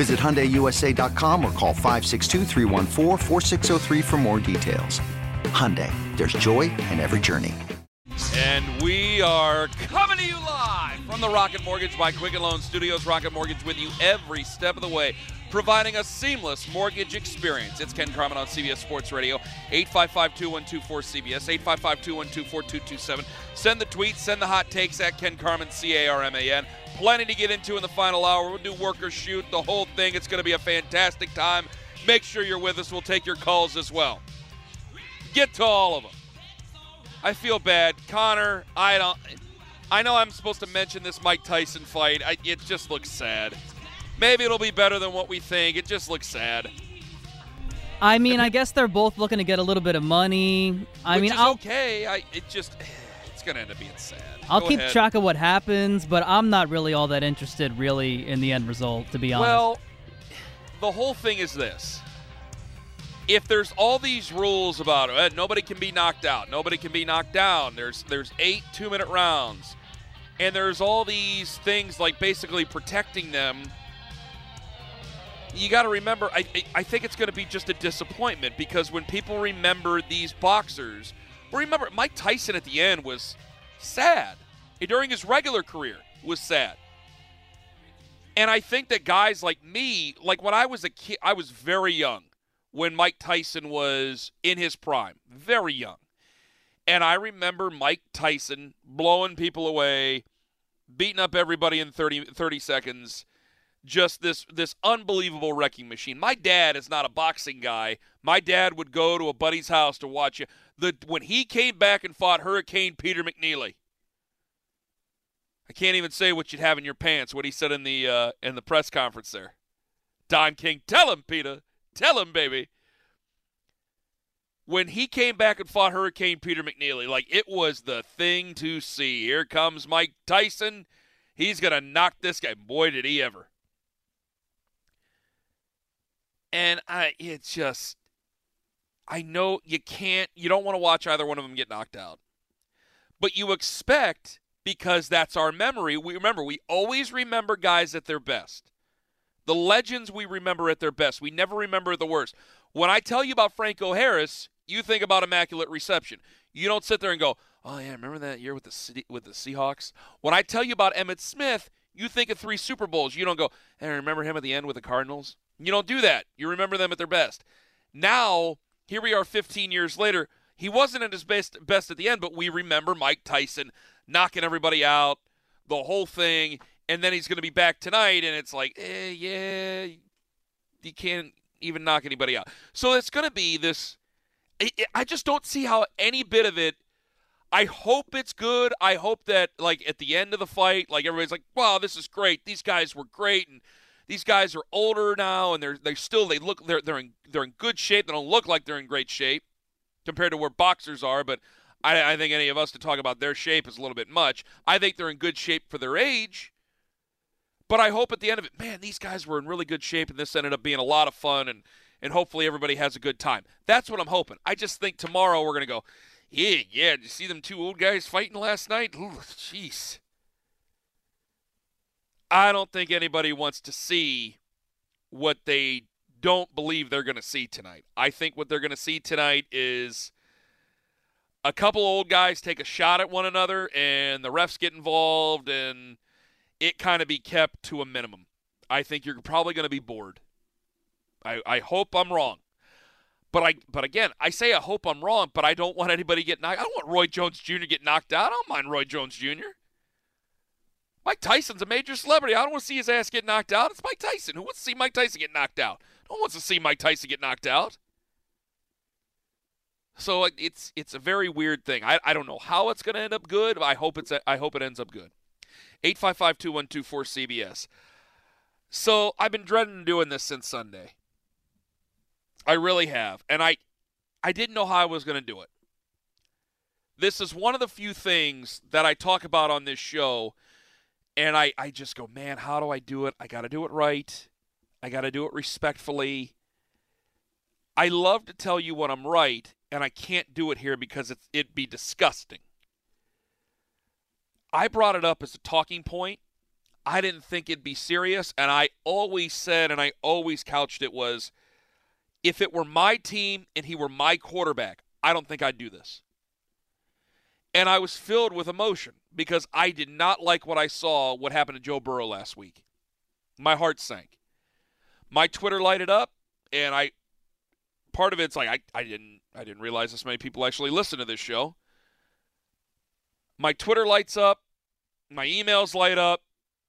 Visit HyundaiUSA.com or call 562 for more details. Hyundai, there's joy in every journey. And we are coming to you live from the Rocket Mortgage by Quicken Loan Studios. Rocket Mortgage with you every step of the way, providing a seamless mortgage experience. It's Ken Carman on CBS Sports Radio, 855-2124-CBS, 855-212-4227. Send the tweets, send the hot takes at Ken Carman, C-A-R-M-A-N. Plenty to get into in the final hour. We'll do worker shoot, the whole thing. It's going to be a fantastic time. Make sure you're with us. We'll take your calls as well. Get to all of them. I feel bad. Connor, I don't. I know I'm supposed to mention this Mike Tyson fight. I, it just looks sad. Maybe it'll be better than what we think. It just looks sad. I mean, I guess they're both looking to get a little bit of money. I Which mean, I'll okay. I it just it's gonna end up being sad. I'll keep ahead. track of what happens, but I'm not really all that interested, really, in the end result, to be honest. Well, the whole thing is this. If there's all these rules about uh, nobody can be knocked out, nobody can be knocked down. There's there's eight two minute rounds, and there's all these things like basically protecting them. You got to remember, I- I think it's going to be just a disappointment because when people remember these boxers, remember Mike Tyson at the end was sad during his regular career was sad. And I think that guys like me, like when I was a kid, I was very young when Mike Tyson was in his prime, very young. And I remember Mike Tyson blowing people away, beating up everybody in 30, 30 seconds. Just this this unbelievable wrecking machine. My dad is not a boxing guy. My dad would go to a buddy's house to watch it. The when he came back and fought Hurricane Peter McNeeley. I can't even say what you'd have in your pants. What he said in the uh, in the press conference there. Don King, tell him, Peter, tell him, baby. When he came back and fought Hurricane Peter McNeeley, like it was the thing to see. Here comes Mike Tyson. He's gonna knock this guy. Boy, did he ever! And I, it's just, I know you can't, you don't want to watch either one of them get knocked out, but you expect because that's our memory. We remember, we always remember guys at their best. The legends we remember at their best. We never remember the worst. When I tell you about Franco Harris, you think about immaculate reception. You don't sit there and go, "Oh yeah, remember that year with the city, with the Seahawks?" When I tell you about Emmitt Smith, you think of three Super Bowls. You don't go, "Hey, remember him at the end with the Cardinals?" You don't do that. You remember them at their best. Now, here we are 15 years later. He wasn't at his best best at the end, but we remember Mike Tyson knocking everybody out, the whole thing, and then he's going to be back tonight, and it's like, eh, yeah, you can't even knock anybody out. So it's going to be this. I- just don't see how any bit of it. I hope it's good. I hope that like at the end of the fight, like everybody's like, "Wow, this is great. These guys were great." And these guys are older now, and they're they still they look they're they're in they're in good shape. They don't look like they're in great shape compared to where boxers are. But I, I think any of us to talk about their shape is a little bit much. I think they're in good shape for their age. But I hope at the end of it, man, these guys were in really good shape, and this ended up being a lot of fun, and and hopefully everybody has a good time. That's what I'm hoping. I just think tomorrow we're gonna go. Yeah, yeah. Did you see them two old guys fighting last night? Jeez. I don't think anybody wants to see what they don't believe they're going to see tonight. I think what they're going to see tonight is a couple old guys take a shot at one another and the refs get involved and it kind of be kept to a minimum. I think you're probably going to be bored. I, I hope I'm wrong. But I but again, I say I hope I'm wrong, but I don't want anybody get knocked. I don't want Roy Jones Jr. get knocked out. I don't mind Roy Jones Jr. Mike Tyson's a major celebrity. I don't want to see his ass get knocked out. It's Mike Tyson. Who wants to see Mike Tyson get knocked out? No one wants to see Mike Tyson get knocked out. So it's it's a very weird thing. I, I don't know how it's going to end up good. I hope it's I hope it ends up good. 855-2124 CBS. So I've been dreading doing this since Sunday. I really have. And I I didn't know how I was going to do it. This is one of the few things that I talk about on this show and I I just go, "Man, how do I do it? I got to do it right. I got to do it respectfully." I love to tell you when I'm right, and I can't do it here because it's, it'd be disgusting. I brought it up as a talking point. I didn't think it'd be serious, and I always said, and I always couched it was, if it were my team and he were my quarterback, I don't think I'd do this. And I was filled with emotion because I did not like what I saw, what happened to Joe Burrow last week. My heart sank. My Twitter lighted up, and I part of it's like I, I didn't I didn't realize this many people actually listen to this show. My Twitter lights up, my emails light up,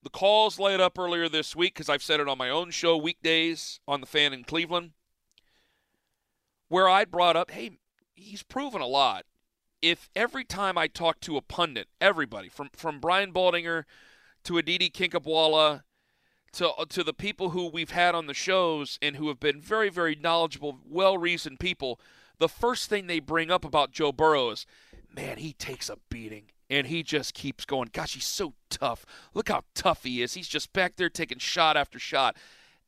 the calls light up earlier this week because I've said it on my own show weekdays on the fan in Cleveland, where I brought up, hey, he's proven a lot. If every time I talk to a pundit, everybody from from Brian Baldinger to Aditi Kinkhabwala to uh, to the people who we've had on the shows and who have been very very knowledgeable, well-reasoned people, the first thing they bring up about Joe Burrow is, man, he takes a beating and he just keeps going. Gosh, he's so tough. Look how tough he is. He's just back there taking shot after shot.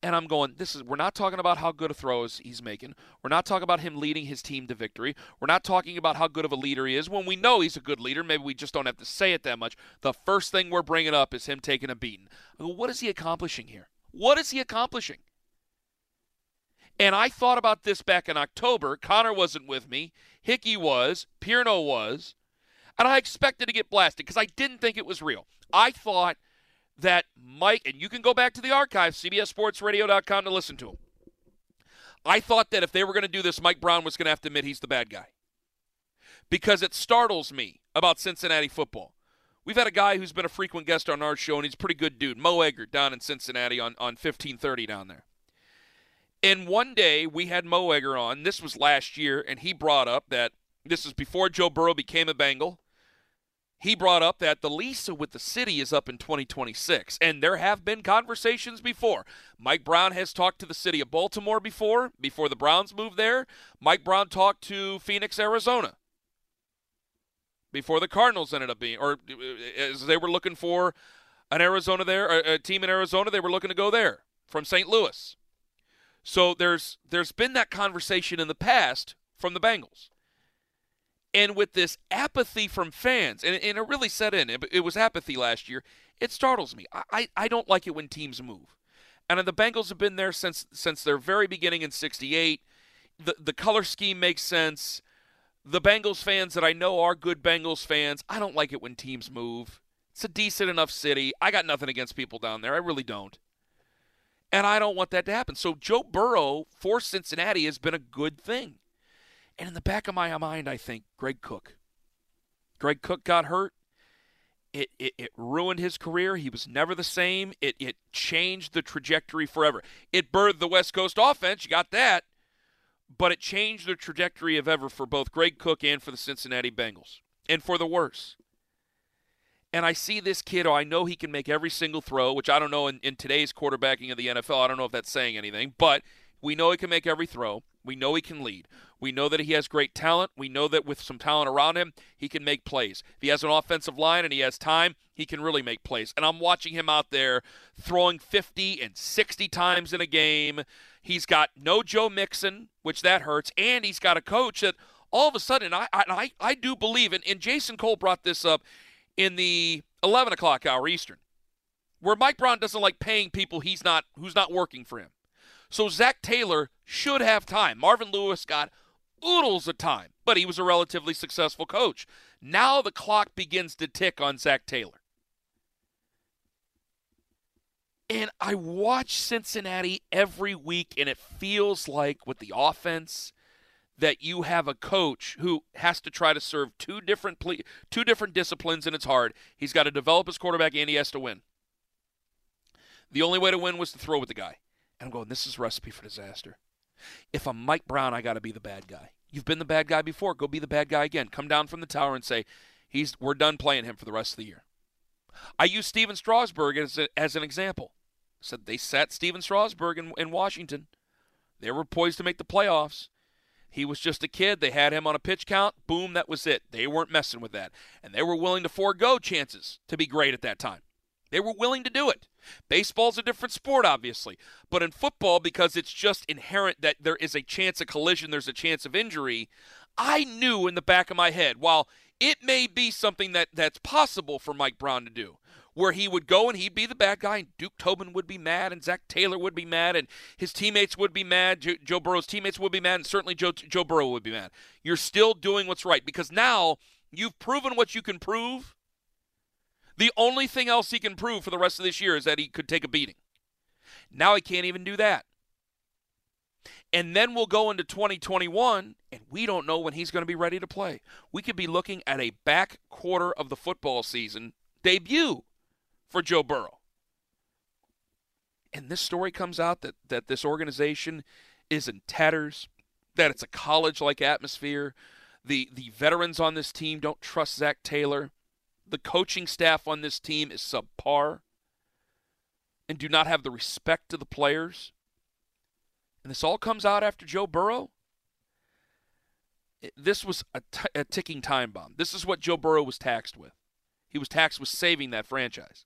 And I'm going, this is we're not talking about how good a throws he's making. We're not talking about him leading his team to victory. We're not talking about how good of a leader he is. When we know he's a good leader, maybe we just don't have to say it that much. The first thing we're bringing up is him taking a beating. Go, what is he accomplishing here? What is he accomplishing? And I thought about this back in October. Connor wasn't with me. Hickey was. Pierno was. And I expected to get blasted because I didn't think it was real. I thought – that Mike, and you can go back to the archive, CBSSportsRadio.com to listen to him. I thought that if they were going to do this, Mike Brown was going to have to admit he's the bad guy. Because it startles me about Cincinnati football. We've had a guy who's been a frequent guest on our show, and he's a pretty good dude, Mo Egger, down in Cincinnati on, on 1530 down there. And one day we had Mo Egger on. This was last year, and he brought up that this is before Joe Burrow became a Bengal he brought up that the lease with the city is up in 2026, and there have been conversations before. Mike Brown has talked to the city of Baltimore before, before the Browns moved there. Mike Brown talked to Phoenix, Arizona, before the Cardinals ended up being, or as they were looking for an Arizona there, a team in Arizona, they were looking to go there from St. Louis. So there's there's been that conversation in the past from the Bengals. And with this apathy from fans, and, and it really set in, it, it, was apathy last year, it startles me. I, I, I don't like it when teams move. And the Bengals have been there since since their very beginning in 68. The, the color scheme makes sense. The Bengals fans that I know are good Bengals fans, I don't like it when teams move. It's a decent enough city. I got nothing against people down there. I really don't. And I don't want that to happen. So Joe Burrow for Cincinnati has been a good thing. And in the back of my mind, I think Greg Cook. Greg Cook got hurt. It, it, it, ruined his career. He was never the same. It, it changed the trajectory forever. It birthed the West Coast offense. You got that. But it changed the trajectory of ever for both Greg Cook and for the Cincinnati Bengals, and for the worse. And I see this kid, oh, I know he can make every single throw, which I don't know in, in today's quarterbacking of the NFL. I don't know if that's saying anything, but we know he can make every throw. We know he can lead. We know that he has great talent. We know that with some talent around him, he can make plays. If he has an offensive line and he has time, he can really make plays. And I'm watching him out there throwing 50 and 60 times in a game. He's got no Joe Mixon, which that hurts, and he's got a coach that all of a sudden, I I, I do believe, and, and Jason Cole brought this up in the 11 o'clock hour Eastern, where Mike Brown doesn't like paying people he's not who's not working for him. So Zac Taylor should have time. Marvin Lewis got oodles of time, but he was a relatively successful coach. Now the clock begins to tick on Zac Taylor. And I watch Cincinnati every week, and it feels like with the offense that you have a coach who has to try to serve two different ple- two different disciplines, and it's hard. He's got to develop his quarterback, and he has to win. The only way to win was to throw with the guy. And I'm going, this is recipe for disaster. If I'm Mike Brown, I got to be the bad guy. You've been the bad guy before. Go be the bad guy again. Come down from the tower and say, he's we're done playing him for the rest of the year. I use Stephen Strasburg as, a, as an example. Said they sat Stephen Strasburg in, in Washington. They were poised to make the playoffs. He was just a kid. They had him on a pitch count. Boom, that was it. They weren't messing with that. And they were willing to forego chances to be great at that time. They were willing to do it. Baseball's a different sport, obviously. But in football, because it's just inherent that there is a chance of collision, there's a chance of injury, I knew in the back of my head, while it may be something that, that's possible for Mike Brown to do, where he would go and he'd be the bad guy, and Duke Tobin would be mad, and Zac Taylor would be mad, and his teammates would be mad, Joe, Joe Burrow's teammates would be mad, and certainly Joe, Joe Burrow would be mad. You're still doing what's right because now you've proven what you can prove. The only thing else he can prove for the rest of this year is that he could take a beating. Now he can't even do that. And then we'll go into 2021, and we don't know when he's going to be ready to play. We could be looking at a back quarter of the football season debut for Joe Burrow. And this story comes out that, that this organization is in tatters, that it's a college like atmosphere. The, the veterans on this team don't trust Zac Taylor. The coaching staff on this team is subpar and do not have the respect to the players. And this all comes out after Joe Burrow. This was a, t- a ticking time bomb. This is what Joe Burrow was taxed with. He was taxed with saving that franchise.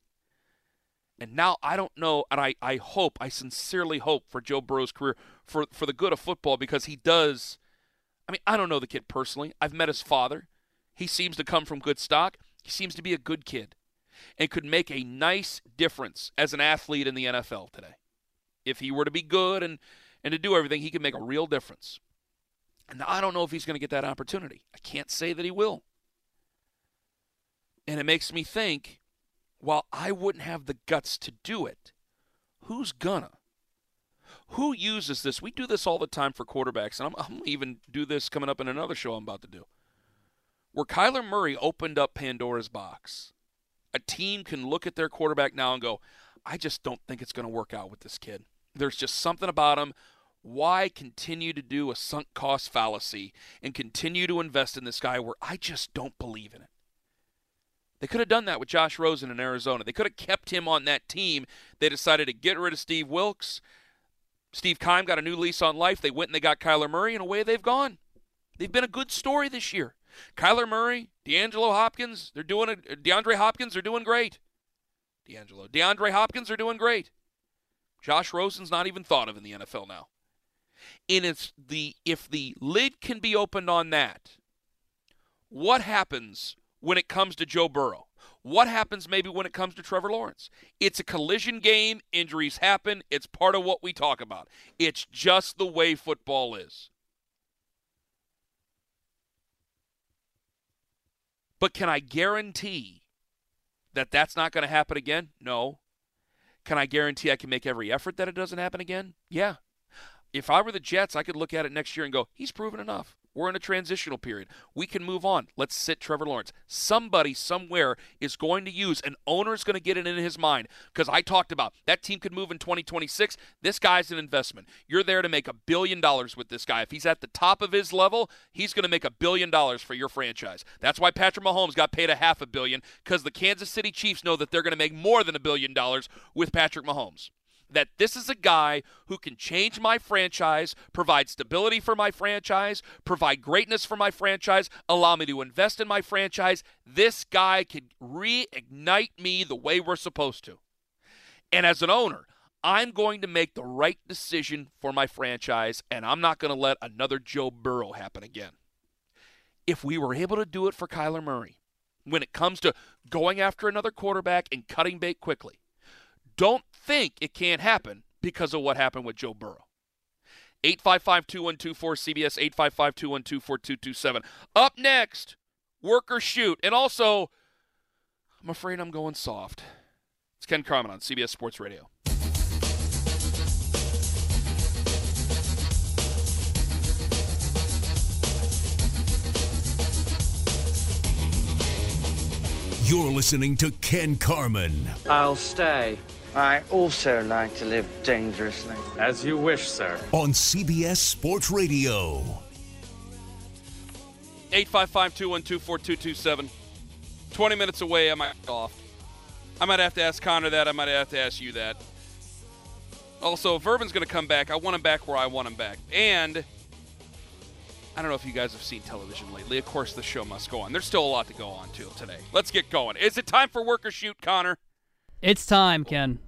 And now I don't know, and I, I hope, I sincerely hope for Joe Burrow's career, for, for the good of football, because he does. I mean, I don't know the kid personally. I've met his father. He seems to come from good stock. He seems to be a good kid and could make a nice difference as an athlete in the NFL today. If he were to be good and, and to do everything, he could make a real difference. And I don't know if he's going to get that opportunity. I can't say that he will. And it makes me think while I wouldn't have the guts to do it, who's gonna? Who uses this? We do this all the time for quarterbacks, and I'm, I'm even do this coming up in another show I'm about to do. Where Kyler Murray opened up Pandora's box. A team can look at their quarterback now and go, I just don't think it's going to work out with this kid. There's just something about him. Why continue to do a sunk cost fallacy and continue to invest in this guy where I just don't believe in it? They could have done that with Josh Rosen in Arizona. They could have kept him on that team. They decided to get rid of Steve Wilks. Steve Keim got a new lease on life. They went and they got Kyler Murray, and away they've gone. They've been a good story this year. Kyler Murray, DeAngelo Hopkins, they're doing it. DeAndre Hopkins, they're doing great. D'Angelo, DeAndre Hopkins are doing great. Josh Rosen's not even thought of in the NFL now. And it's the if the lid can be opened on that, what happens when it comes to Joe Burrow? What happens maybe when it comes to Trevor Lawrence? It's a collision game. Injuries happen. It's part of what we talk about. It's just the way football is. But can I guarantee that that's not going to happen again? No. Can I guarantee I can make every effort that it doesn't happen again? Yeah. If I were the Jets, I could look at it next year and go, he's proven enough. We're in a transitional period. We can move on. Let's sit Trevor Lawrence. Somebody somewhere is going to use, an owner is going to get it in his mind because I talked about that team could move in 2026. This guy's an investment. You're there to make a billion dollars with this guy. If he's at the top of his level, he's going to make a billion dollars for your franchise. That's why Patrick Mahomes got paid a half a billion because the Kansas City Chiefs know that they're going to make more than a billion dollars with Patrick Mahomes that this is a guy who can change my franchise, provide stability for my franchise, provide greatness for my franchise, allow me to invest in my franchise. This guy can reignite me the way we're supposed to. And as an owner, I'm going to make the right decision for my franchise, and I'm not going to let another Joe Burrow happen again. If we were able to do it for Kyler Murray, when it comes to going after another quarterback and cutting bait quickly, don't think it can't happen because of what happened with Joe Burrow. 855 2124 CBS, 855 212 4227. Up next, work or shoot. And also, I'm afraid I'm going soft. It's Ken Carman on CBS Sports Radio. You're listening to Ken Carman. I'll stay. I also like to live dangerously. As you wish, sir. on CBS Sports Radio. 855 212 4227. 20 minutes away, I might off. I might have to ask Connor that. I might have to ask you that. Also, if Urban's going to come back, I want him back where I want him back. And I don't know if you guys have seen television lately. Of course, the show must go on. There's still a lot to go on to today. Let's get going. Is it time for work or shoot, Connor? It's time, Ken.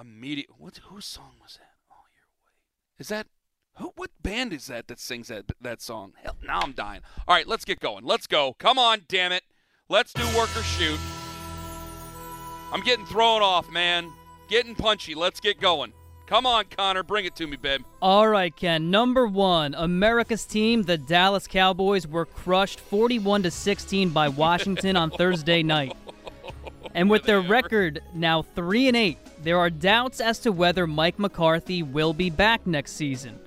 Immediate. What? Whose song was that? Oh, your way. Is that who? What band is that that sings that that song? Hell, now I'm dying. All right, let's get going. Let's go. Come on, damn it. Let's do work or shoot. I'm getting thrown off, man. Getting punchy. Let's get going. Come on, Connor. Bring it to me, babe. All right, Ken. Number one, America's team, the Dallas Cowboys, were crushed 41 to 16 by Washington on Thursday night. And with their record now three and eight, there are doubts as to whether Mike McCarthy will be back next season.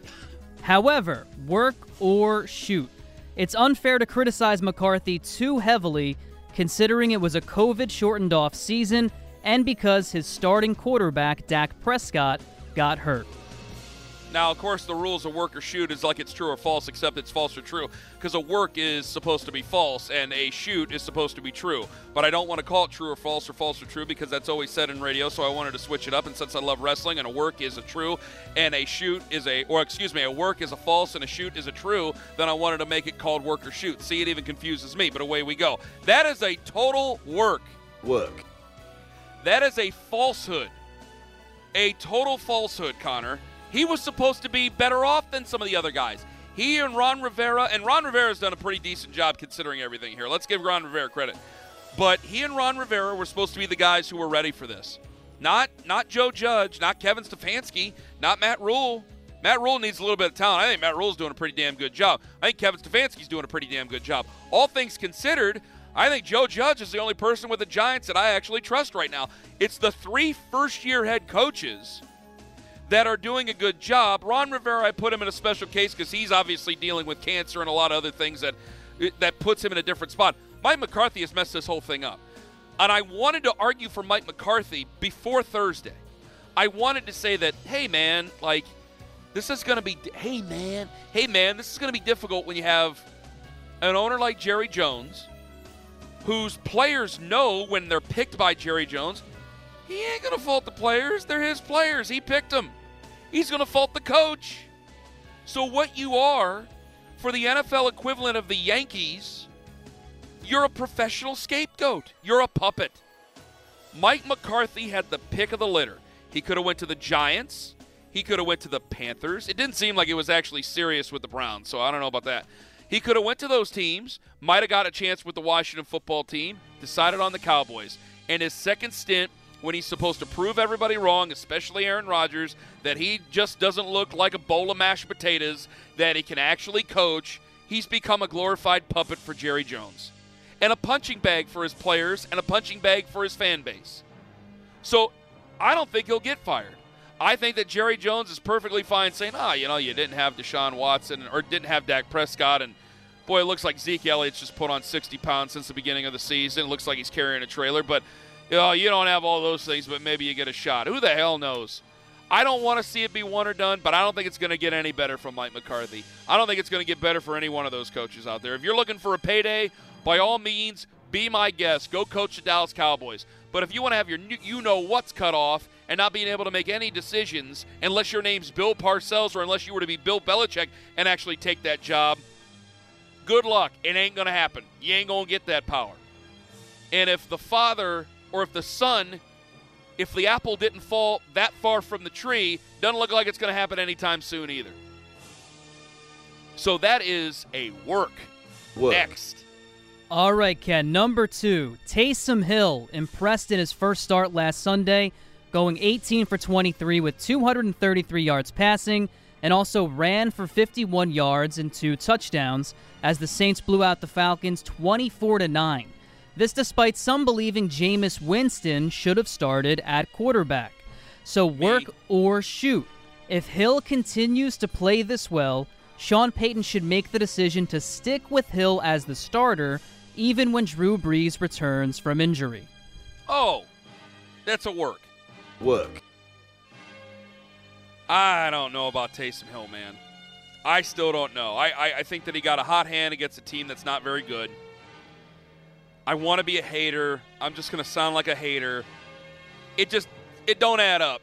However, work or shoot. It's unfair to criticize McCarthy too heavily, considering it was a COVID shortened off season and because his starting quarterback, Dak Prescott, got hurt. Now, of course, the rules of work or shoot is like it's true or false, except it's false or true. Because a work is supposed to be false and a shoot is supposed to be true. But I don't want to call it true or false or false or true because that's always said in radio. So I wanted to switch it up. And since I love wrestling and a work is a true and a shoot is a, or excuse me, a work is a false and a shoot is a true, then I wanted to make it called work or shoot. See, it even confuses me, but away we go. That is a total work. Work. That is a falsehood. A total falsehood, Connor. He was supposed to be better off than some of the other guys. He and Ron Rivera, and Ron Rivera's done a pretty decent job considering everything here. Let's give Ron Rivera credit. But he and Ron Rivera were supposed to be the guys who were ready for this. Not not Joe Judge, not Kevin Stefanski, not Matt Rhule. Matt Rhule needs a little bit of talent. I think Matt Rhule's doing a pretty damn good job. I think Kevin Stefanski's doing a pretty damn good job. All things considered, I think Joe Judge is the only person with the Giants that I actually trust right now. It's the three first year head coaches that are doing a good job. Ron Rivera, I put him in a special case because he's obviously dealing with cancer and a lot of other things that that puts him in a different spot. Mike McCarthy has messed this whole thing up. And I wanted to argue for Mike McCarthy before Thursday. I wanted to say that, hey man, like this is going to be hey man, hey man, this is going to be difficult when you have an owner like Jerry Jones whose players know when they're picked by Jerry Jones, he ain't going to fault the players. They're his players. He picked them. He's going to fault the coach. So, what you are for the NFL equivalent of the Yankees, you're a professional scapegoat. You're a puppet. Mike McCarthy had the pick of the litter. He could have went to the Giants. He could have went to the Panthers. It didn't seem like it was actually serious with the Browns, so I don't know about that. He could have went to those teams, might have got a chance with the Washington football team, decided on the Cowboys. And his second stint when he's supposed to prove everybody wrong, especially Aaron Rodgers, that he just doesn't look like a bowl of mashed potatoes, that he can actually coach, he's become a glorified puppet for Jerry Jones. And a punching bag for his players and a punching bag for his fan base. So I don't think he'll get fired. I think that Jerry Jones is perfectly fine saying, ah, you know, you didn't have Deshaun Watson or didn't have Dak Prescott, and boy, it looks like Zeke Elliott's just put on 60 pounds since the beginning of the season. It looks like he's carrying a trailer, but you you don't have all those things, but maybe you get a shot. Who the hell knows? I don't want to see it be one or done, but I don't think it's going to get any better from Mike McCarthy. I don't think it's going to get better for any one of those coaches out there. If you're looking for a payday, by all means, be my guest. Go coach the Dallas Cowboys. But if you want to have your you know what's cut off and not being able to make any decisions unless your name's Bill Parcells or unless you were to be Bill Belichick and actually take that job, good luck. It ain't going to happen. You ain't going to get that power. And if the father or if the sun, if the apple didn't fall that far from the tree, doesn't look like it's going to happen anytime soon either. So that is a work. Work. Next. All right, Ken. Number two, Taysom Hill impressed in his first start last Sunday, going 18 for 23 with 233 yards passing, and also ran for 51 yards and two touchdowns as the Saints blew out the Falcons 24 to 9. This despite some believing Jameis Winston should have started at quarterback. So work or shoot. If Hill continues to play this well, Sean Payton should make the decision to stick with Hill as the starter even when Drew Brees returns from injury. Oh, that's a work. Work. I don't know about Taysom Hill, man. I still don't know. I, I, I think that he got a hot hand against a team that's not very good. I want to be a hater. I'm just going to sound like a hater. It just it don't add up.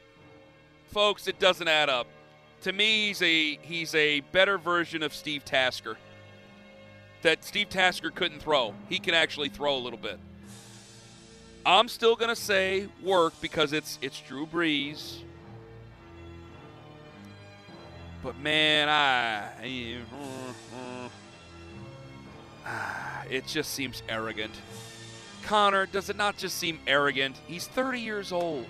Folks, it doesn't add up. To me, he's a he's a better version of Steve Tasker. That Steve Tasker couldn't throw. He can actually throw a little bit. I'm still going to say work because it's it's Drew Brees. But man, I it just seems arrogant. Connor, does it not just seem arrogant? He's 30 years old.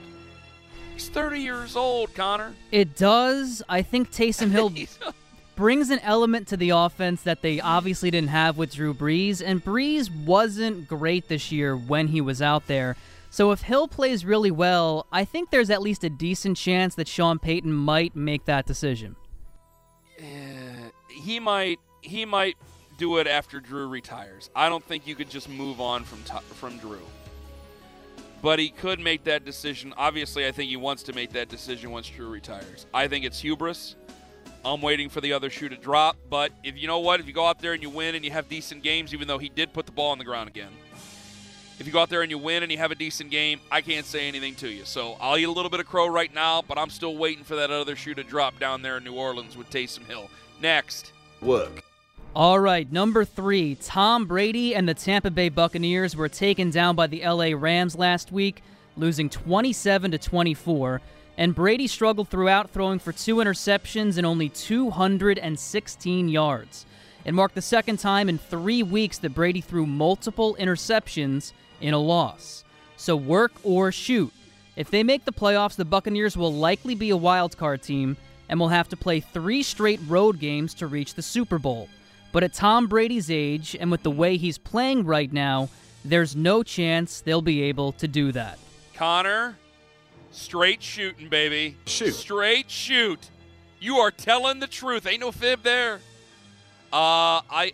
He's 30 years old, Connor. It does. I think Taysom Hill brings an element to the offense that they obviously didn't have with Drew Brees, and Brees wasn't great this year when he was out there. So if Hill plays really well, I think there's at least a decent chance that Sean Payton might make that decision. Uh, he might he might do it after Drew retires. I don't think you could just move on from from Drew. But he could make that decision. Obviously, I think he wants to make that decision once Drew retires. I think it's hubris. I'm waiting for the other shoe to drop. But if you know what, if you go out there and you win and you have decent games, even though he did put the ball on the ground again, if you go out there and you win and you have a decent game, I can't say anything to you. So I'll eat a little bit of crow right now, but I'm still waiting for that other shoe to drop down there in New Orleans with Taysom Hill. Next. Work. All right, number three, Tom Brady and the Tampa Bay Buccaneers were taken down by the LA Rams last week, losing 27 to 24. And Brady struggled throughout, throwing for two interceptions and only 216 yards. It marked the second time in three weeks that Brady threw multiple interceptions in a loss. So work or shoot. If they make the playoffs, the Buccaneers will likely be a wild card team and will have to play three straight road games to reach the Super Bowl. But at Tom Brady's age and with the way he's playing right now, there's no chance they'll be able to do that. Connor, straight shooting, baby. Shoot. Straight shoot. You are telling the truth. Ain't no fib there. Uh, I,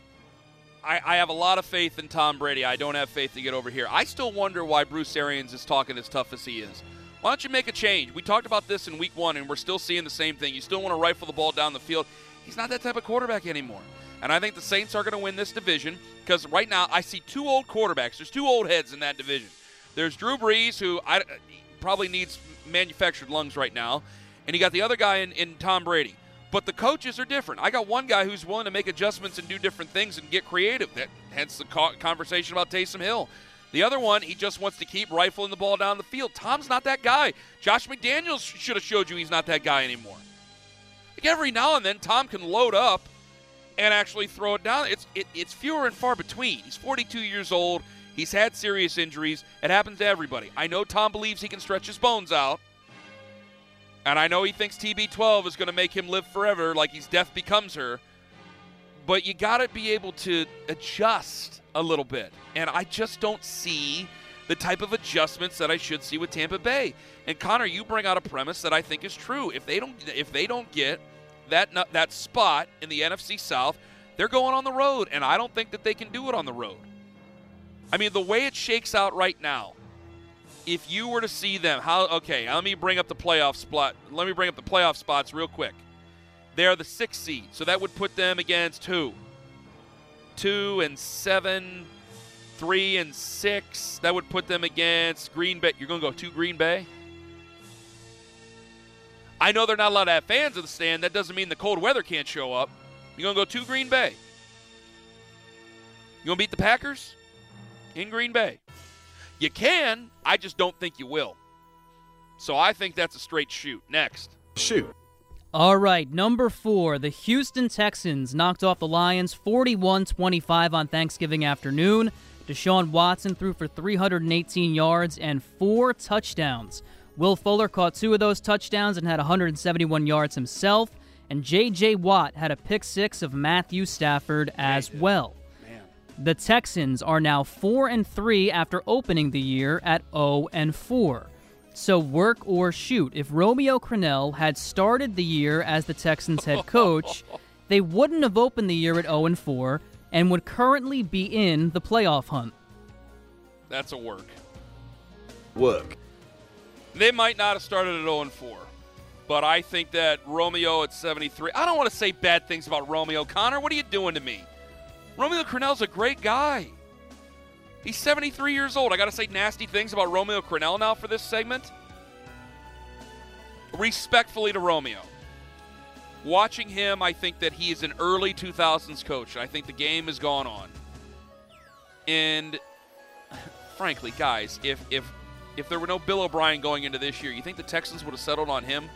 I, I have a lot of faith in Tom Brady. I don't have faith to get over here. I still wonder why Bruce Arians is talking as tough as he is. Why don't you make a change? We talked about this in week one, and we're still seeing the same thing. You still want to rifle the ball down the field. He's not that type of quarterback anymore. And I think the Saints are going to win this division because right now I see two old quarterbacks. There's two old heads in that division. There's Drew Brees, who I, probably needs manufactured lungs right now, and you got the other guy in, in Tom Brady. But the coaches are different. I got one guy who's willing to make adjustments and do different things and get creative. That hence the conversation about Taysom Hill. The other one, he just wants to keep rifling the ball down the field. Tom's not that guy. Josh McDaniels should have showed you he's not that guy anymore. Like every now and then, Tom can load up and actually throw it down. It's it, it's fewer and far between. He's 42 years old. He's had serious injuries. It happens to everybody. I know Tom believes he can stretch his bones out. And I know he thinks TB12 is going to make him live forever like he's death becomes her. But you got to be able to adjust a little bit. And I just don't see the type of adjustments that I should see with Tampa Bay. And Connor, you bring out a premise that I think is true. If they don't if they don't get that that spot in the NFC South, they're going on the road, and I don't think that they can do it on the road. I mean, the way it shakes out right now, if you were to see them, how okay, let me bring up the playoff spot. Let me bring up the playoff spots real quick. They're the sixth seed, so that would put them against who? Two and seven, three and six. That would put them against Green Bay. You're going to go to Green Bay? I know they're not allowed to have fans in the stand. That doesn't mean the cold weather can't show up. You're going to go to Green Bay. You going to beat the Packers in Green Bay? You can. I just don't think you will. So I think that's a straight shoot. Next. Shoot. All right, number four, the Houston Texans knocked off the Lions 41 25 on Thanksgiving afternoon. Deshaun Watson threw for 318 yards and four touchdowns. Will Fuller caught two of those touchdowns and had 171 yards himself, and J.J. Watt had a pick six of Matthew Stafford as well. The Texans are now 4 and 3 after opening the year at 0 and 4. So work or shoot. If Romeo Crennel had started the year as the Texans head coach, they wouldn't have opened the year at 0 and 4 and would currently be in the playoff hunt. That's a work. Work. They might not have started at 0 4, but I think that Romeo at 73. I don't want to say bad things about Romeo. Connor, what are you doing to me? Romeo Crennel's a great guy. He's 73 years old. I got to say nasty things about Romeo Crennel now for this segment. Respectfully to Romeo. Watching him, I think that he is an early 2000s coach. I think the game has gone on. And frankly, guys, if if if there were no Bill O'Brien going into this year, you think the Texans would have settled on him?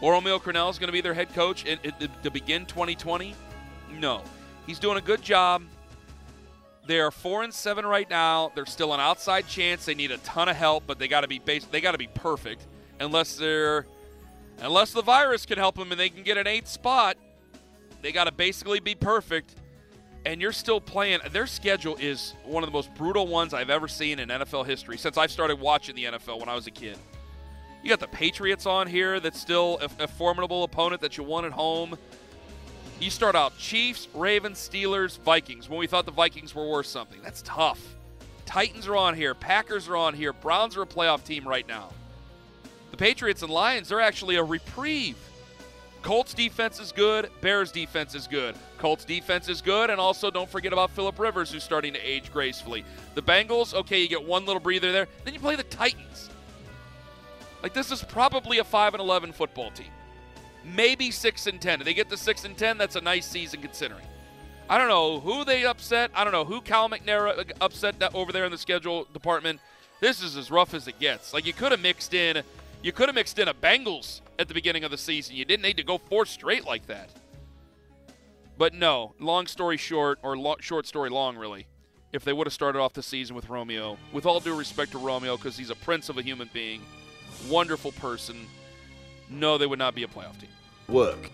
Or Romeo Crennel is going to be their head coach in, in, to begin 2020? No. He's doing a good job. They are four and seven right now. They're still an outside chance. They need a ton of help, but they got to be base, They got to be perfect, unless they're unless the virus can help them and they can get an eighth spot. They got to basically be perfect and you're still playing. Their schedule is one of the most brutal ones I've ever seen in NFL history since I've started watching the NFL when I was a kid. You got the Patriots on here, that's still a, a formidable opponent that you won at home. You start out Chiefs, Ravens, Steelers, Vikings. When we thought the Vikings were worth something, that's tough. Titans are on here, Packers are on here, Browns are a playoff team right now. The Patriots and Lions, they're actually a reprieve Colts defense is good. Bears defense is good. Colts defense is good. And also, don't forget about Philip Rivers, who's starting to age gracefully. The Bengals, okay, you get one little breather there. Then you play the Titans. Like, this is probably a 5 and 11 football team. Maybe 6 and 10. If they get to 6 and 10, that's a nice season considering. I don't know who they upset. I don't know who Cal McNair uh, upset that over there in the schedule department. This is as rough as it gets. Like, you could have mixed in you could have mixed in a Bengals at the beginning of the season. You didn't need to go four straight like that. But no, long story short, or lo- short story long, really, if they would have started off the season with Romeo, with all due respect to Romeo, because he's a prince of a human being, wonderful person, no, they would not be a playoff team. Work.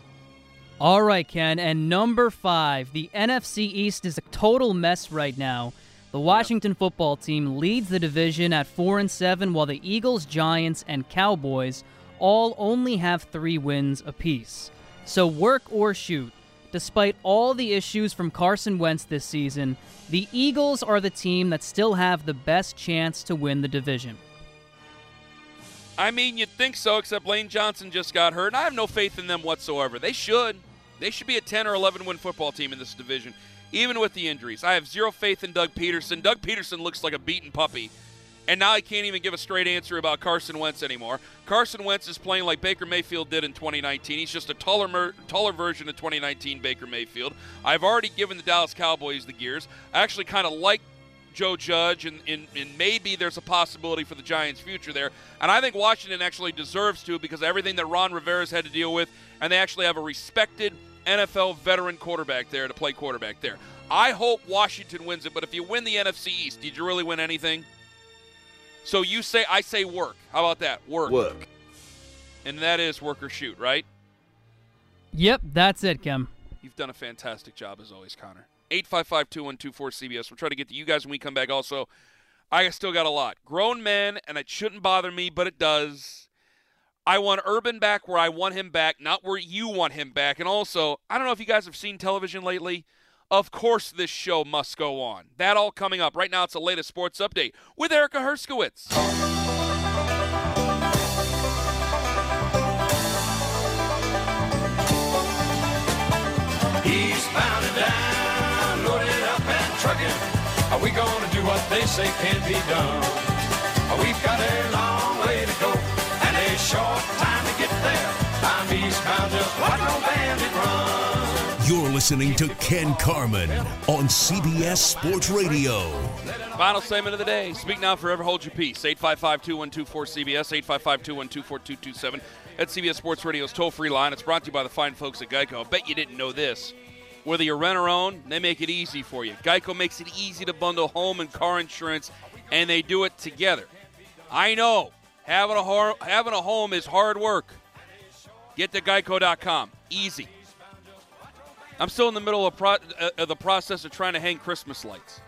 All right, Ken. And number five, the NFC East is a total mess right now. The Washington football team leads the division at 4 and 7 while the Eagles, Giants, and Cowboys all only have 3 wins apiece. So work or shoot. Despite all the issues from Carson Wentz this season, the Eagles are the team that still have the best chance to win the division. I mean, you'd think so, except Lane Johnson just got hurt, and I have no faith in them whatsoever. They should. They should be a 10 or 11 win football team in this division even with the injuries. I have zero faith in Doug Pederson. Doug Pederson looks like a beaten puppy. And now I can't even give a straight answer about Carson Wentz anymore. Carson Wentz is playing like Baker Mayfield did in 2019. He's just a taller, taller version of 2019 Baker Mayfield. I've already given the Dallas Cowboys the gears. I actually kind of like Joe Judge, and, and, and, maybe there's a possibility for the Giants' future there. And I think Washington actually deserves to because everything that Ron Rivera's had to deal with, and they actually have a respected NFL veteran quarterback there to play quarterback there. I hope Washington wins it, but if you win the NFC East, did you really win anything? So you say, I say work. How about that? Work. Work. And that is work or shoot, right? Yep, that's it, Kim. You've done a fantastic job as always, Connor. 855 2124 CBS. We'll try to get to you guys when we come back. Also, I still got a lot. Grown men, and it shouldn't bother me, but it does I want Urban back where I want him back, not where you want him back. And also, I don't know if you guys have seen television lately. Of course, this show must go on. That all coming up. Right now, it's the latest sports update with Erica Herskowitz. And down, loaded up and trucking. Are we gonna do what they say can be done? We've got a long Just no bandit. You're listening to Ken Carman on CBS Sports Radio. Final segment of the day. Speak now, forever hold your peace. 855 2124 CBS, 855 2124 227. At CBS Sports Radio's toll free line. It's brought to you by the fine folks at Geico. I bet you didn't know this. Whether you rent or own, they make it easy for you. Geico makes it easy to bundle home and car insurance, and they do it together. I know Having a, having a home is hard work. Get to geico.com. Easy. I'm still in the middle of, pro- uh, of the process of trying to hang Christmas lights.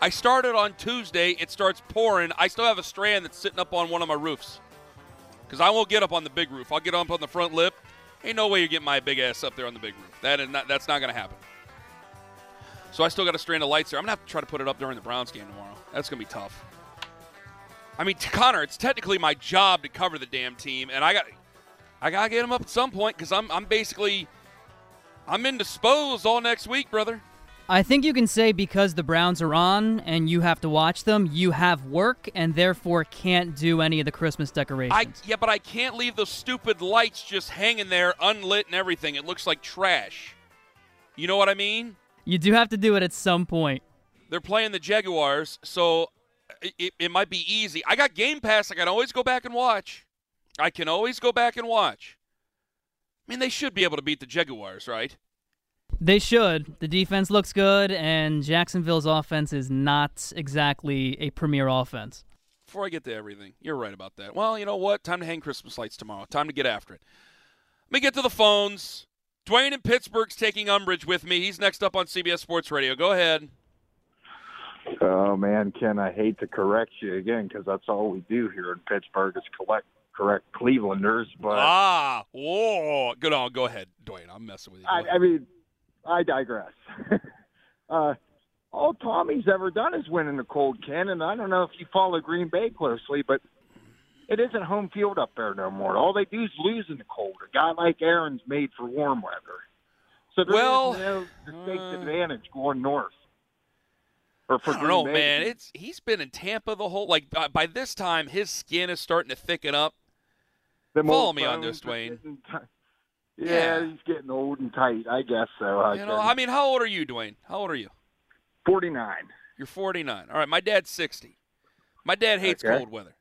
I started on Tuesday. It starts pouring. I still have a strand that's sitting up on one of my roofs. Because I won't get up on the big roof. I'll get up on the front lip. Ain't no way you're getting my big ass up there on the big roof. That is not, that's not going to happen. So I still got a strand of lights there. I'm gonna have to try to put it up during the Browns game tomorrow. That's gonna be tough. I mean, Connor, it's technically my job to cover the damn team, and I got, I gotta get them up at some point because I'm, I'm basically, I'm indisposed all next week, brother. I think you can say because the Browns are on and you have to watch them, you have work and therefore can't do any of the Christmas decorations. I yeah, but I can't leave those stupid lights just hanging there unlit and everything. It looks like trash. You know what I mean? You do have to do it at some point. They're playing the Jaguars, so it, it might be easy. I got Game Pass. I can always go back and watch. I can always go back and watch. I mean, they should be able to beat the Jaguars, right? They should. The defense looks good, and Jacksonville's offense is not exactly a premier offense. Before I get to everything, you're right about that. Well, you know what? Time to hang Christmas lights tomorrow. Time to get after it. Let me get to the phones. Dwayne in Pittsburgh's taking umbrage with me. He's next up on CBS Sports Radio. Go ahead. Oh man, Ken, I hate to correct you again because that's all we do here in Pittsburgh is collect correct Clevelanders. But ah, whoa, good on. Go ahead, Dwayne. I'm messing with you. I, I mean, I digress. uh, all Tommy's ever done is win in the cold, Ken, and I don't know if you follow Green Bay closely, but it isn't home field up there no more. All they do is lose in the cold. A guy like Aaron's made for warm weather. So there well, is no distinct uh, advantage going north. Or for I don't know, man. It's he's been in Tampa the whole like by, by this time his skin is starting to thicken up. Them Follow me on this, Dwayne. Yeah, Yeah. he's getting old and tight. I guess so. I You know. I mean, how old are you, Dwayne? How old are you? 49. You're 49. All right, my dad's 60. My dad hates Okay. cold weather.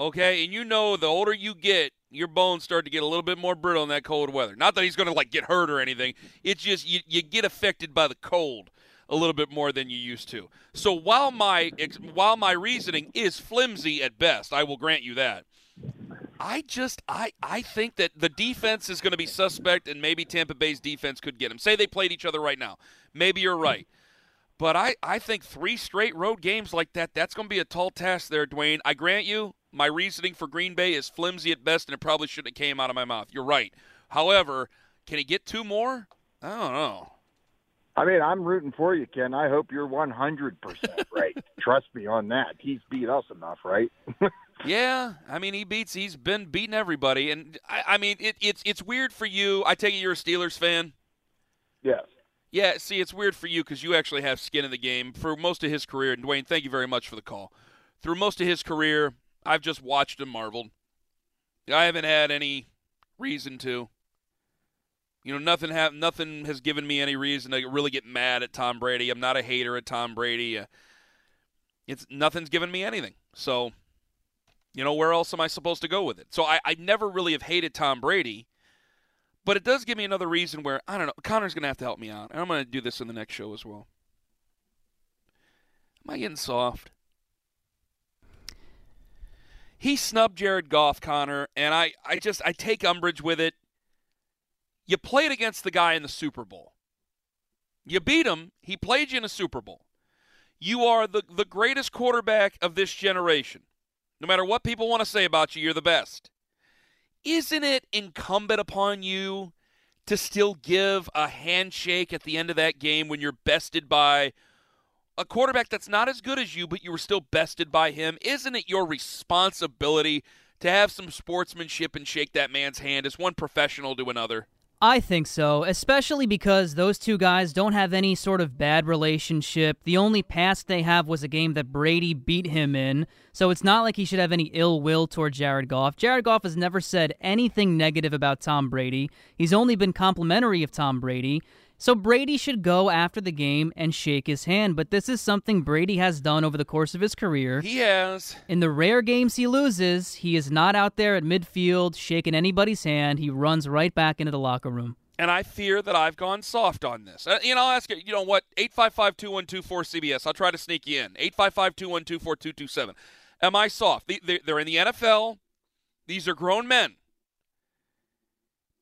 Okay, and you know the older you get, your bones start to get a little bit more brittle in that cold weather. Not that he's going to like get hurt or anything. It's just you, you get affected by the cold a little bit more than you used to. So while my while my reasoning is flimsy at best, I will grant you that. I just I I think that the defense is going to be suspect, and maybe Tampa Bay's defense could get him. Say they played each other right now. Maybe you're right. But I, I think three straight road games like that, that's going to be a tall task there, Dwayne. I grant you, my reasoning for Green Bay is flimsy at best, and it probably shouldn't have came out of my mouth. You're right. However, can he get two more? I don't know. I mean, I'm rooting for you, Ken. I hope you're 100% right. Trust me on that. He's beat us enough, right? Yeah, I mean he beats. He's been beating everybody, and I, I mean it, it's it's weird for you. I take it you're a Steelers fan. yes. Yeah, see, it's weird for you because you actually have skin in the game for most of his career. And Dwayne, thank you very much for the call. Through most of his career, I've just watched and marveled. I haven't had any reason to. You know, nothing have nothing has given me any reason to really get mad at Tom Brady. I'm not a hater at Tom Brady. Uh, it's nothing's given me anything. So, you know, where else am I supposed to go with it? So I, I never really have hated Tom Brady. But it does give me another reason where I don't know. Connor's gonna have to help me out, and I'm gonna do this in the next show as well. Am I getting soft? He snubbed Jared Goff, Connor, and I, I just I take umbrage with it. You played against the guy in the Super Bowl. You beat him. He played you in a Super Bowl. You are the, the greatest quarterback of this generation. No matter what people want to say about you, you're the best isn't it incumbent upon you to still give a handshake at the end of that game when you're bested by a quarterback that's not as good as you, but you were still bested by him? Isn't it your responsibility to have some sportsmanship and shake that man's hand as one professional to another? I think so, especially because those two guys don't have any sort of bad relationship. The only past they have was a game that Brady beat him in, so it's not like he should have any ill will toward Jared Goff. Jared Goff has never said anything negative about Tom Brady. He's only been complimentary of Tom Brady. So Brady should go after the game and shake his hand, but this is something Brady has done over the course of his career. He has. In the rare games he loses, he is not out there at midfield shaking anybody's hand. He runs right back into the locker room. And I fear that I've gone soft on this. Uh, you know, I'll ask you, you know what? 855 212 4CBS. I'll try to sneak you in. 855 212 4227. Am I soft? They- they- They're in the NFL. These are grown men.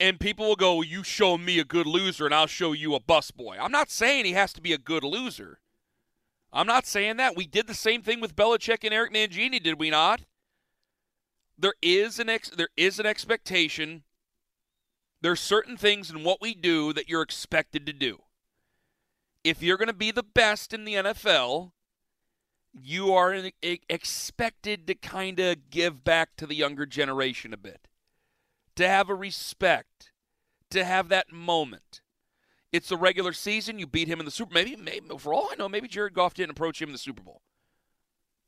And people will go, You show me a good loser, and I'll show you a busboy. I'm not saying he has to be a good loser. I'm not saying that. We did the same thing with Belichick and Eric Mangini, did we not? There is an ex- there is an expectation. There's certain things in what we do that you're expected to do. if you're going to be the best in the NFL, you are expected to kind of give back to the younger generation a bit, to have a respect, to have that moment. It's the regular season. You beat him in the Super. Maybe, maybe for all I know, maybe Jared Goff didn't approach him in the Super Bowl.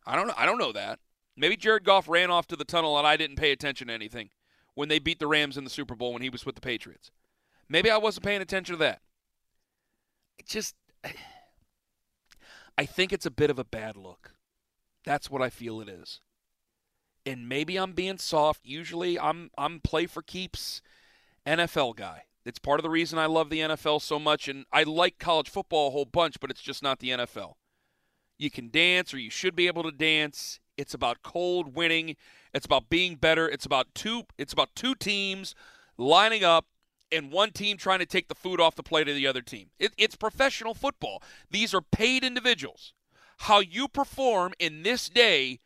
I don't know. I don't know that. Maybe Jared Goff ran off to the tunnel and I didn't pay attention to anything when they beat the Rams in the Super Bowl when he was with the Patriots. Maybe I wasn't paying attention to that. It just, I think it's a bit of a bad look. That's what I feel it is. And maybe I'm being soft. Usually I'm I'm play for keeps NFL guy. It's part of the reason I love the NFL so much and I like college football a whole bunch, but it's just not the NFL. You can dance or you should be able to dance. It's about cold winning. It's about being better. It's about two it's about two teams lining up and one team trying to take the food off the plate of the other team. It, it's professional football. These are paid individuals. How you perform in this day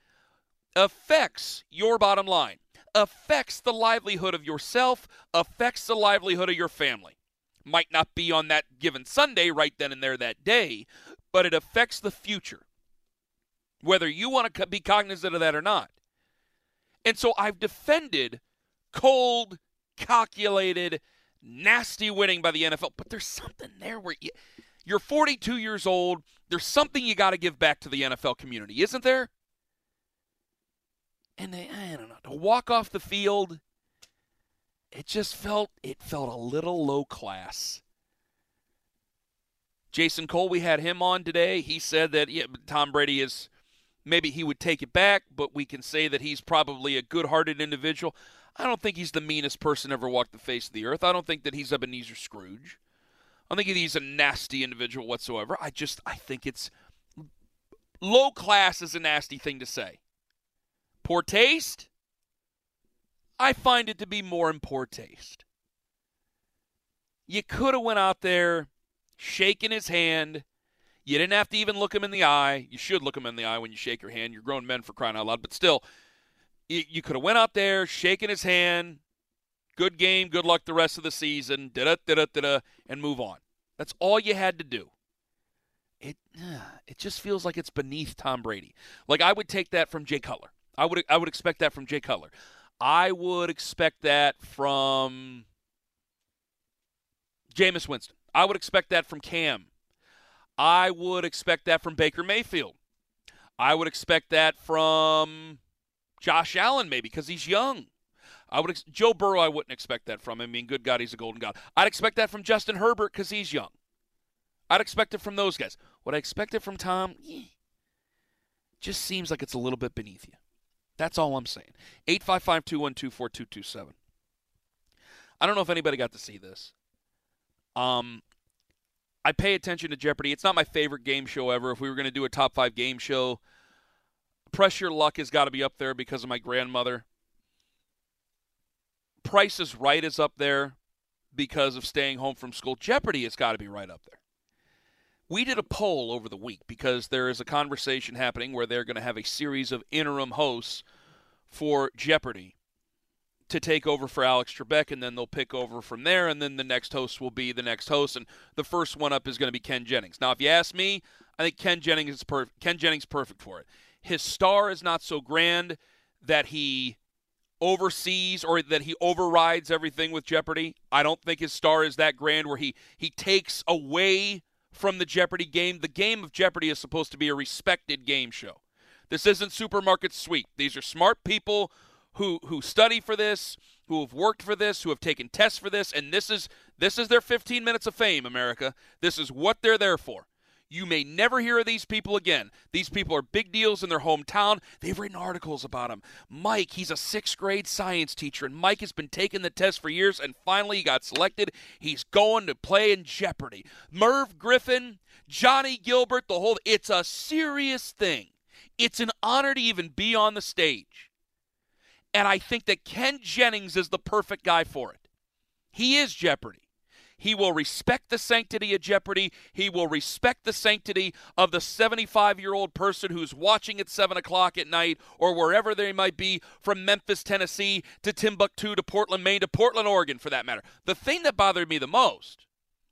affects your bottom line, affects the livelihood of yourself, affects the livelihood of your family. Might not be on that given Sunday right then and there that day, but it affects the future. Whether you want to be cognizant of that or not. And so I've defended cold, calculated, nasty winning by the NFL. But there's something there where you, you're 42 years old. There's something you got to give back to the NFL community, isn't there? And they, I don't know, to walk off the field, it just felt it felt a little low class. Jason Cole, we had him on today. He said that yeah, Tom Brady is maybe he would take it back, but we can say that he's probably a good-hearted individual. I don't think he's the meanest person ever walked the face of the earth. I don't think that he's Ebenezer Scrooge. I don't think he's a nasty individual whatsoever. I just I think it's low class is a nasty thing to say. Poor taste? I find it to be more in poor taste. You could have went out there, shaking his hand. You didn't have to even look him in the eye. You should look him in the eye when you shake your hand. You're grown men for crying out loud. But still, you, could have went out there, shaken his hand, good game, good luck the rest of the season, da da da da, and move on. That's all you had to do. It it just feels like it's beneath Tom Brady. Like I would take that from Jay Cutler. I would I would expect that from Jay Cutler. I would expect that from Jameis Winston. I would expect that from Cam. I would expect that from Baker Mayfield. I would expect that from Josh Allen, maybe because he's young. I would ex- Joe Burrow. I wouldn't expect that from him. I mean, good God, he's a golden god. I'd expect that from Justin Herbert because he's young. I'd expect it from those guys. What I expected from Tom, eh, just seems like it's a little bit beneath you. That's all I'm saying. 855 212 4227. I don't know if anybody got to see this. Um, I pay attention to Jeopardy. It's not my favorite game show ever. If we were going to do a top five game show, Press Your Luck has got to be up there because of my grandmother. Price is Right is up there because of staying home from school. Jeopardy has got to be right up there. We did a poll over the week because there is a conversation happening where they're going to have a series of interim hosts for Jeopardy to take over for Alex Trebek, and then they'll pick over from there, and then the next host will be the next host, and the first one up is going to be Ken Jennings. Now, if you ask me, I think Ken Jennings is perfect. Ken Jennings perfect for it. His star is not so grand that he oversees or that he overrides everything with Jeopardy. I don't think his star is that grand where he he takes away from the Jeopardy game. The game of Jeopardy is supposed to be a respected game show. This isn't supermarket sweep. These are smart people who who study for this, who have worked for this, who have taken tests for this, and this is this is their 15 minutes of fame, America. This is what they're there for. You may never hear of these people again. These people are big deals in their hometown. They've written articles about them. Mike, he's a sixth grade science teacher, and Mike has been taking the test for years, and finally he got selected. He's going to play in Jeopardy. Merv Griffin, Johnny Gilbert, the whole. It's a serious thing. It's an honor to even be on the stage. And I think that Ken Jennings is the perfect guy for it. He is Jeopardy. He will respect the sanctity of Jeopardy. He will respect the sanctity of the 75 year old person who's watching at 7 o'clock at night or wherever they might be from Memphis, Tennessee to Timbuktu to Portland, Maine to Portland, Oregon, for that matter. The thing that bothered me the most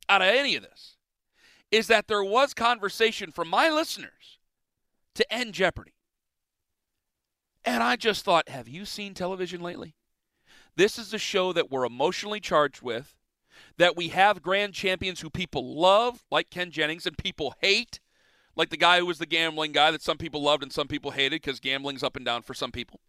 out of any of this is that there was conversation from my listeners to end Jeopardy. And I just thought, have you seen television lately? This is a show that we're emotionally charged with, that we have grand champions who people love, like Ken Jennings, and people hate, like the guy who was the gambling guy that some people loved and some people hated because gambling's up and down for some people.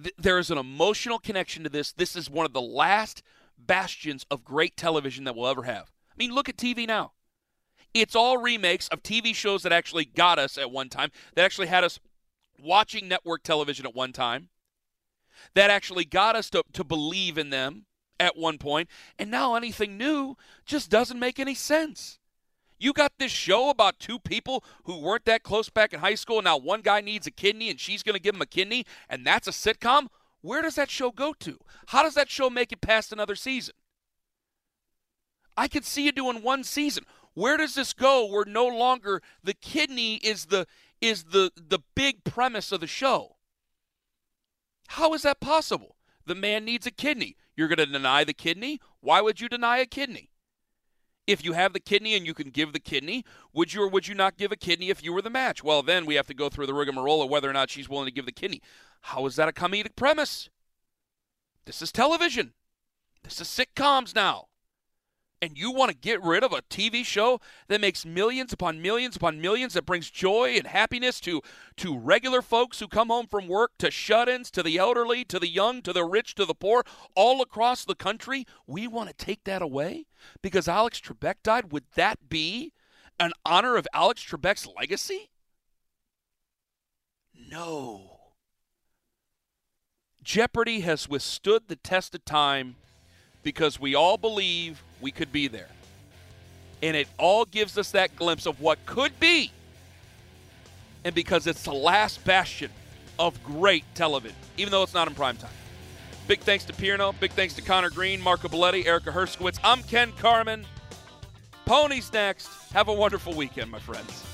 Th- there is an emotional connection to this. This is one of the last bastions of great television that we'll ever have. I mean, look at TV now. It's all remakes of TV shows that actually got us at one time, that actually had us watching network television at one time, that actually got us to, to believe in them at one point, and now anything new just doesn't make any sense. You got this show about two people who weren't that close back in high school, and now one guy needs a kidney and she's going to give him a kidney, and that's a sitcom? Where does that show go to? How does that show make it past another season? I could see you doing one season. Where does this go where no longer the kidney is the is the the big premise of the show? How is that possible? The man needs a kidney. You're going to deny the kidney? Why would you deny a kidney? If you have the kidney and you can give the kidney, would you or would you not give a kidney if you were the match? Well, then we have to go through the rigmarole of whether or not she's willing to give the kidney. How is that a comedic premise? This is television. This is sitcoms now and you want to get rid of a TV show that makes millions upon millions upon millions that brings joy and happiness to to regular folks who come home from work to shut-ins to the elderly to the young to the rich to the poor all across the country we want to take that away? Because Alex Trebek died would that be an honor of Alex Trebek's legacy? No. Jeopardy has withstood the test of time because we all believe we could be there. And it all gives us that glimpse of what could be. And because it's the last bastion of great television, even though it's not in prime time. Big thanks to Pierno. Big thanks to Connor Green, Marco Belletti, Erica Herskowitz. I'm Ken Carman. Ponies next. Have a wonderful weekend, my friends.